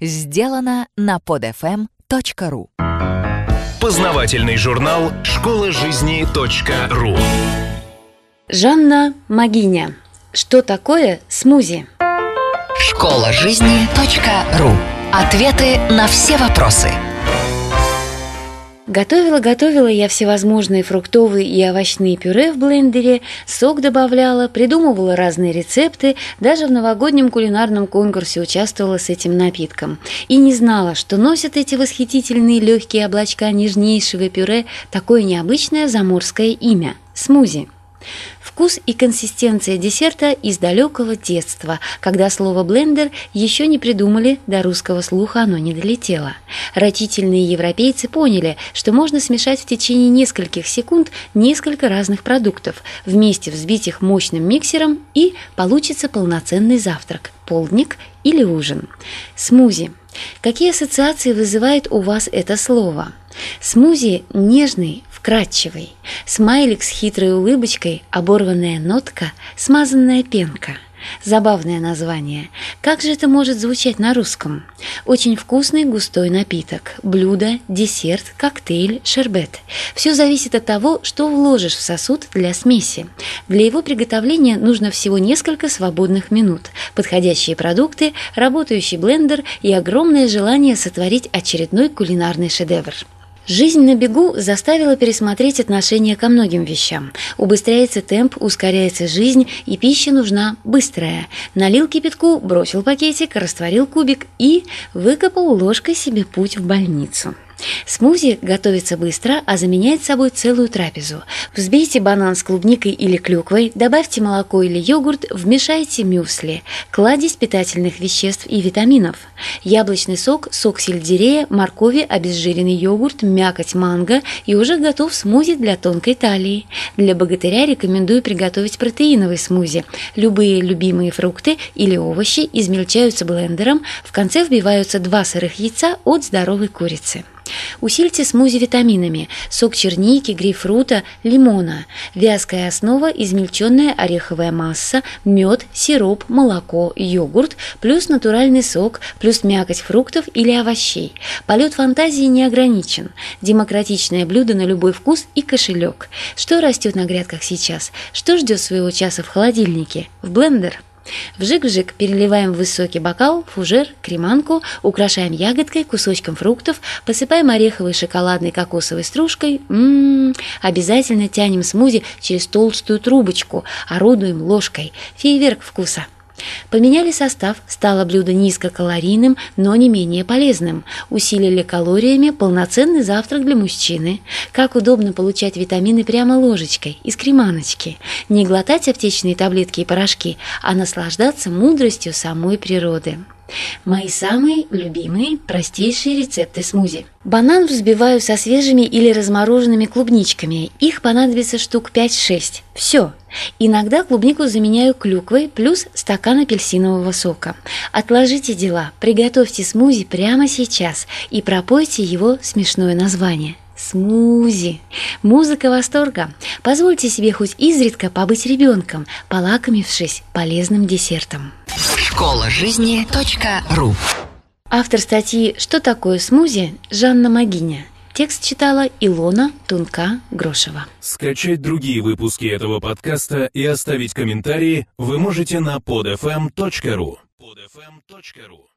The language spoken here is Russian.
Сделано на podfm.ru Познавательный журнал «Школа жизни .ру» Жанна Магиня. Что такое смузи? Школа жизни .ру Ответы на все вопросы. Готовила-готовила я всевозможные фруктовые и овощные пюре в блендере, сок добавляла, придумывала разные рецепты, даже в новогоднем кулинарном конкурсе участвовала с этим напитком. И не знала, что носят эти восхитительные легкие облачка нежнейшего пюре такое необычное заморское имя – смузи. Вкус и консистенция десерта из далекого детства, когда слово «блендер» еще не придумали, до русского слуха оно не долетело. Рачительные европейцы поняли, что можно смешать в течение нескольких секунд несколько разных продуктов, вместе взбить их мощным миксером и получится полноценный завтрак, полдник или ужин. Смузи. Какие ассоциации вызывает у вас это слово? Смузи нежный, вкрадчивый. Смайлик с хитрой улыбочкой, оборванная нотка, смазанная пенка. Забавное название. Как же это может звучать на русском? Очень вкусный густой напиток. Блюдо, десерт, коктейль, шербет. Все зависит от того, что вложишь в сосуд для смеси. Для его приготовления нужно всего несколько свободных минут, подходящие продукты, работающий блендер и огромное желание сотворить очередной кулинарный шедевр. Жизнь на бегу заставила пересмотреть отношение ко многим вещам. Убыстряется темп, ускоряется жизнь, и пища нужна быстрая. Налил кипятку, бросил пакетик, растворил кубик и выкопал ложкой себе путь в больницу. Смузи готовится быстро, а заменяет собой целую трапезу. Взбейте банан с клубникой или клюквой, добавьте молоко или йогурт, вмешайте мюсли, кладезь питательных веществ и витаминов, яблочный сок, сок сельдерея, моркови, обезжиренный йогурт, мякоть манго и уже готов смузи для тонкой талии. Для богатыря рекомендую приготовить протеиновый смузи. Любые любимые фрукты или овощи измельчаются блендером, в конце вбиваются два сырых яйца от здоровой курицы. Усильте смузи витаминами, сок черники, грейпфрута, лимона, вязкая основа, измельченная ореховая масса, мед, сироп, молоко, йогурт, плюс натуральный сок, плюс мякоть фруктов или овощей. Полет фантазии не ограничен. Демократичное блюдо на любой вкус и кошелек. Что растет на грядках сейчас? Что ждет своего часа в холодильнике? В блендер? Вжик-вжик переливаем в высокий бокал, фужер, креманку, украшаем ягодкой, кусочком фруктов, посыпаем ореховой, шоколадной, кокосовой стружкой. Ммм, обязательно тянем смузи через толстую трубочку, орудуем ложкой. Фейерверк вкуса. Поменяли состав, стало блюдо низкокалорийным, но не менее полезным. Усилили калориями полноценный завтрак для мужчины. Как удобно получать витамины прямо ложечкой, из креманочки. Не глотать аптечные таблетки и порошки, а наслаждаться мудростью самой природы. Мои самые любимые простейшие рецепты смузи. Банан взбиваю со свежими или размороженными клубничками. Их понадобится штук 5-6. Все. Иногда клубнику заменяю клюквой плюс стакан апельсинового сока. Отложите дела, приготовьте смузи прямо сейчас и пропойте его смешное название. Смузи. Музыка восторга. Позвольте себе хоть изредка побыть ребенком, полакомившись полезным десертом. Школа жизни .ру Автор статьи «Что такое смузи» Жанна Магиня. Текст читала Илона Тунка-Грошева. Скачать другие выпуски этого подкаста и оставить комментарии вы можете на podfm.ru podfm.ru